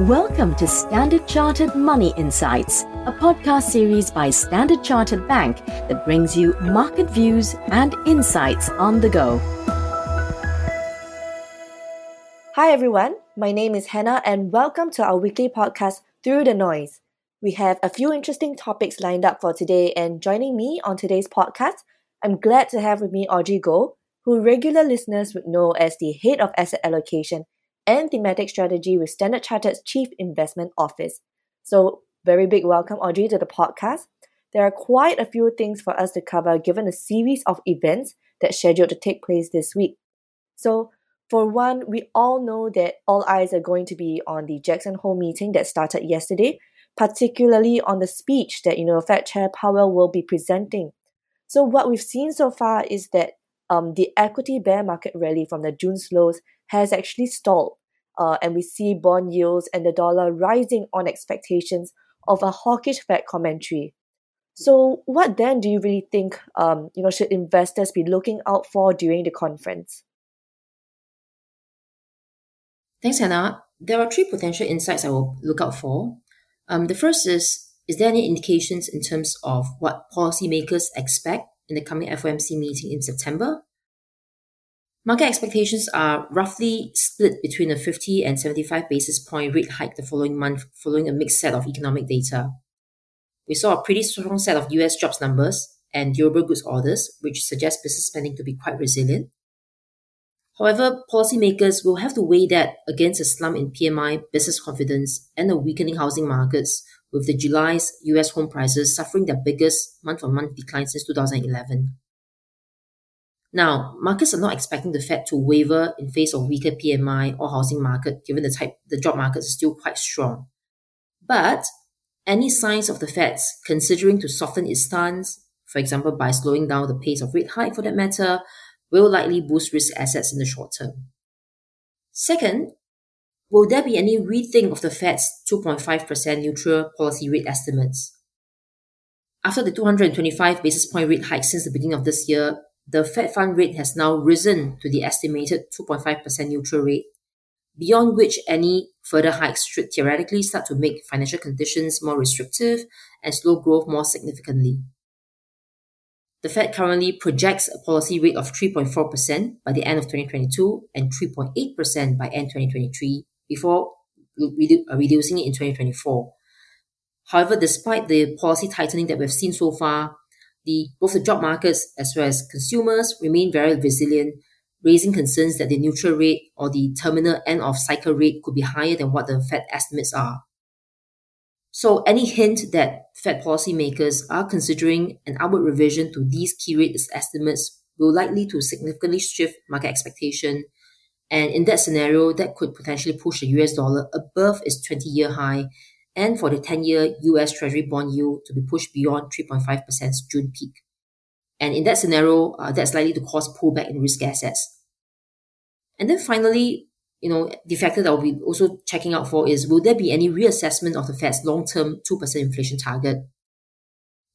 Welcome to Standard Chartered Money Insights, a podcast series by Standard Chartered Bank that brings you market views and insights on the go. Hi, everyone. My name is Hannah, and welcome to our weekly podcast, Through the Noise. We have a few interesting topics lined up for today, and joining me on today's podcast, I'm glad to have with me Audrey Goh, who regular listeners would know as the head of asset allocation and thematic strategy with Standard Chartered's Chief Investment Office. So, very big welcome, Audrey, to the podcast. There are quite a few things for us to cover given a series of events that scheduled to take place this week. So, for one, we all know that all eyes are going to be on the Jackson Hole meeting that started yesterday, particularly on the speech that you know Fed Chair Powell will be presenting. So what we've seen so far is that um, the equity bear market rally from the June lows has actually stalled. Uh, and we see bond yields and the dollar rising on expectations of a hawkish Fed commentary. So, what then do you really think um, you know should investors be looking out for during the conference? Thanks, Hannah. There are three potential insights I will look out for. Um, the first is Is there any indications in terms of what policymakers expect in the coming FOMC meeting in September? Market expectations are roughly split between a 50 and 75 basis point rate hike the following month, following a mixed set of economic data. We saw a pretty strong set of US jobs numbers and durable goods orders, which suggest business spending to be quite resilient. However, policymakers will have to weigh that against a slump in PMI business confidence and a weakening housing markets, with the July's US home prices suffering their biggest month on month decline since 2011. Now, markets are not expecting the Fed to waver in face of weaker PMI or housing market, given the type the job market is still quite strong. But any signs of the Fed's considering to soften its stance, for example by slowing down the pace of rate hike for that matter, will likely boost risk assets in the short term. Second, will there be any rethink of the Fed's 2.5% neutral policy rate estimates? After the 225 basis point rate hike since the beginning of this year, the Fed fund rate has now risen to the estimated 2.5% neutral rate, beyond which any further hikes should theoretically start to make financial conditions more restrictive and slow growth more significantly. The Fed currently projects a policy rate of 3.4% by the end of 2022 and 3.8% by end 2023 before redu- uh, reducing it in 2024. However, despite the policy tightening that we've seen so far, the both the job markets as well as consumers remain very resilient, raising concerns that the neutral rate or the terminal end of cycle rate could be higher than what the Fed estimates are. So any hint that Fed policymakers are considering an upward revision to these key rate estimates will likely to significantly shift market expectation. And in that scenario, that could potentially push the US dollar above its 20 year high and for the 10 year US Treasury bond yield to be pushed beyond 3.5%'s June peak. And in that scenario, uh, that's likely to cause pullback in risk assets. And then finally, you know, the factor that we'll be also checking out for is will there be any reassessment of the Fed's long term 2% inflation target?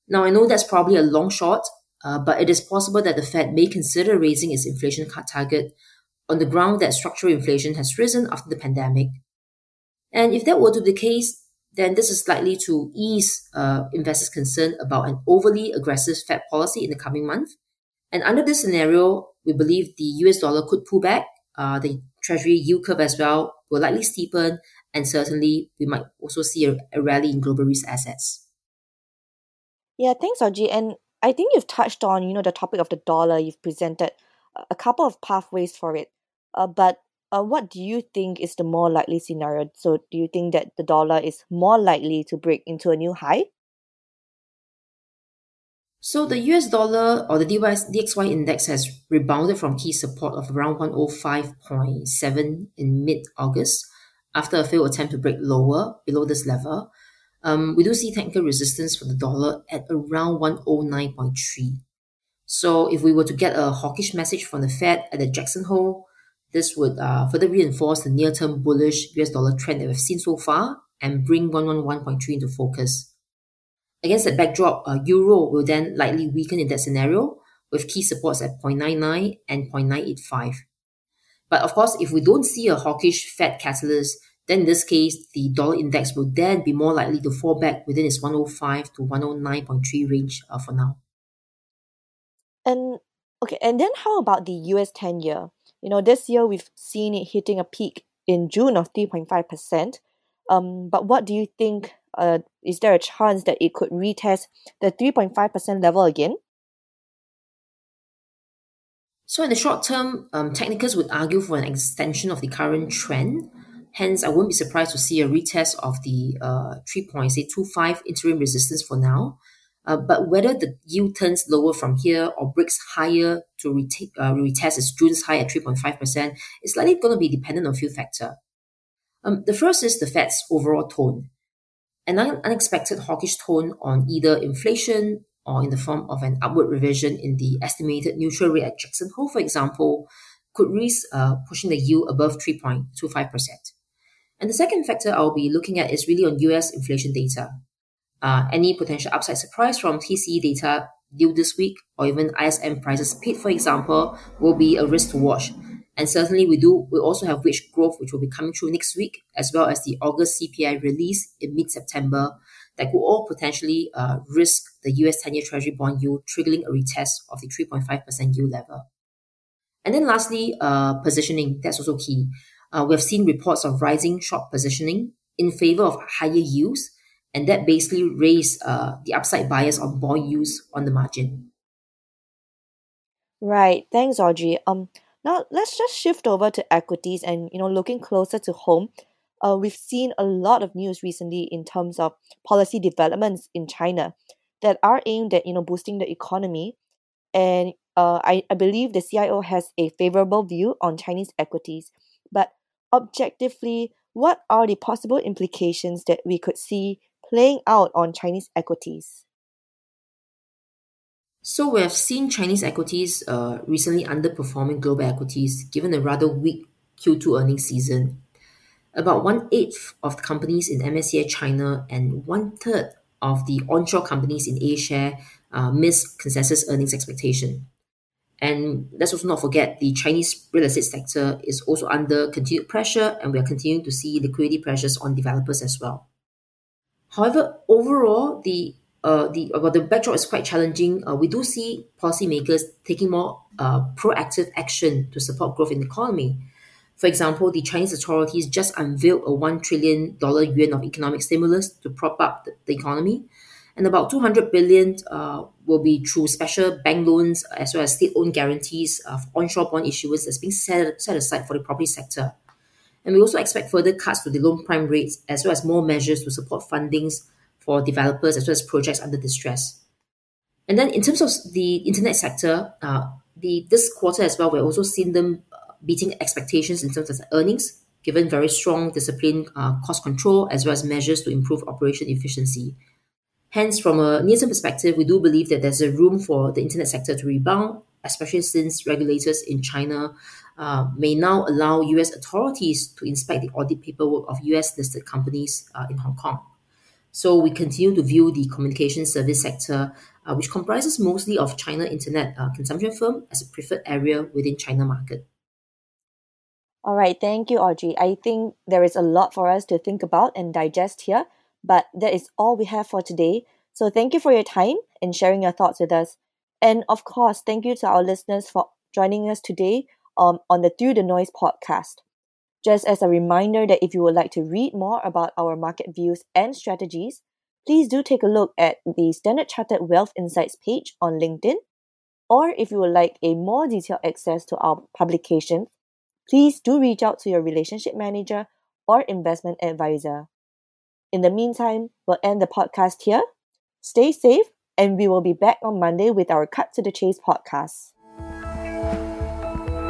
Now, I know that's probably a long shot, uh, but it is possible that the Fed may consider raising its inflation target on the ground that structural inflation has risen after the pandemic. And if that were to be the case, then this is likely to ease uh, investors' concern about an overly aggressive Fed policy in the coming month. And under this scenario, we believe the US dollar could pull back. Uh, the Treasury yield curve as well will likely steepen, and certainly we might also see a, a rally in global risk assets. Yeah, thanks, Audrey. And I think you've touched on, you know, the topic of the dollar. You've presented a couple of pathways for it. Uh, but uh, what do you think is the more likely scenario? So, do you think that the dollar is more likely to break into a new high? So, the US dollar or the DXY index has rebounded from key support of around 105.7 in mid August after a failed attempt to break lower below this level. Um, we do see technical resistance for the dollar at around 109.3. So, if we were to get a hawkish message from the Fed at the Jackson Hole, this would uh, further reinforce the near-term bullish US dollar trend that we've seen so far and bring 111.3 into focus. Against that backdrop, uh, euro will then likely weaken in that scenario with key supports at 0.99 and 0.985. But of course, if we don't see a hawkish Fed catalyst, then in this case, the dollar index will then be more likely to fall back within its 105 to 109.3 range uh, for now. And okay, and then how about the US 10 year? You know, this year we've seen it hitting a peak in June of 3.5%. Um, but what do you think? Uh, is there a chance that it could retest the 3.5% level again? So, in the short term, um, technicals would argue for an extension of the current trend. Hence, I won't be surprised to see a retest of the uh, 3.25 interim resistance for now. Uh, but whether the yield turns lower from here or breaks higher to reta- uh, retest its June's high at 3.5% is likely going to be dependent on a few factors. Um, the first is the Fed's overall tone. An un- unexpected hawkish tone on either inflation or in the form of an upward revision in the estimated neutral rate at Jackson Hole, for example, could risk uh, pushing the yield above 3.25%. And the second factor I'll be looking at is really on US inflation data. Uh, any potential upside surprise from PCE data due this week or even ISM prices paid, for example, will be a risk to watch. And certainly we do we also have wage growth which will be coming through next week, as well as the August CPI release in mid-September that could all potentially uh, risk the US 10-year Treasury bond yield triggering a retest of the 3.5% yield level. And then lastly, uh, positioning, that's also key. Uh, we have seen reports of rising short positioning in favor of higher yields, and that basically raised uh, the upside bias on bond yields on the margin. Right. Thanks, Audrey. Um, now let's just shift over to equities and you know looking closer to home. Uh, we've seen a lot of news recently in terms of policy developments in China that are aimed at you know boosting the economy, and uh, I, I believe the CIO has a favorable view on Chinese equities. But objectively, what are the possible implications that we could see playing out on Chinese equities? So we have seen Chinese equities uh, recently underperforming global equities given a rather weak Q2 earnings season. About one eighth of the companies in MSCI China and one third of the onshore companies in A share uh, missed consensus earnings expectation. And let's also not forget the Chinese real estate sector is also under continued pressure, and we are continuing to see liquidity pressures on developers as well. However, overall, the uh, the well, the backdrop is quite challenging. Uh, we do see policymakers taking more uh, proactive action to support growth in the economy. For example, the Chinese authorities just unveiled a one trillion dollar yuan of economic stimulus to prop up the, the economy, and about 200 billion uh, will be through special bank loans as well as state-owned guarantees of onshore bond issuance that's being set, set aside for the property sector. And we also expect further cuts to the loan prime rates as well as more measures to support fundings for developers as well as projects under distress. And then in terms of the internet sector, uh, the this quarter as well, we're also seeing them uh, beating expectations in terms of earnings, given very strong discipline, uh, cost control, as well as measures to improve operation efficiency. Hence, from a near-term perspective, we do believe that there's a room for the internet sector to rebound, especially since regulators in China uh, may now allow US authorities to inspect the audit paperwork of US listed companies uh, in Hong Kong. So we continue to view the communication service sector, uh, which comprises mostly of China internet uh, consumption firm, as a preferred area within China market. All right, thank you, Audrey. I think there is a lot for us to think about and digest here. But that is all we have for today. So thank you for your time and sharing your thoughts with us. And of course, thank you to our listeners for joining us today um, on the Through the Noise podcast. Just as a reminder that if you would like to read more about our market views and strategies, please do take a look at the Standard Chartered Wealth Insights page on LinkedIn. Or if you would like a more detailed access to our publications, please do reach out to your relationship manager or investment advisor. In the meantime, we'll end the podcast here. Stay safe, and we will be back on Monday with our Cut to the Chase podcast.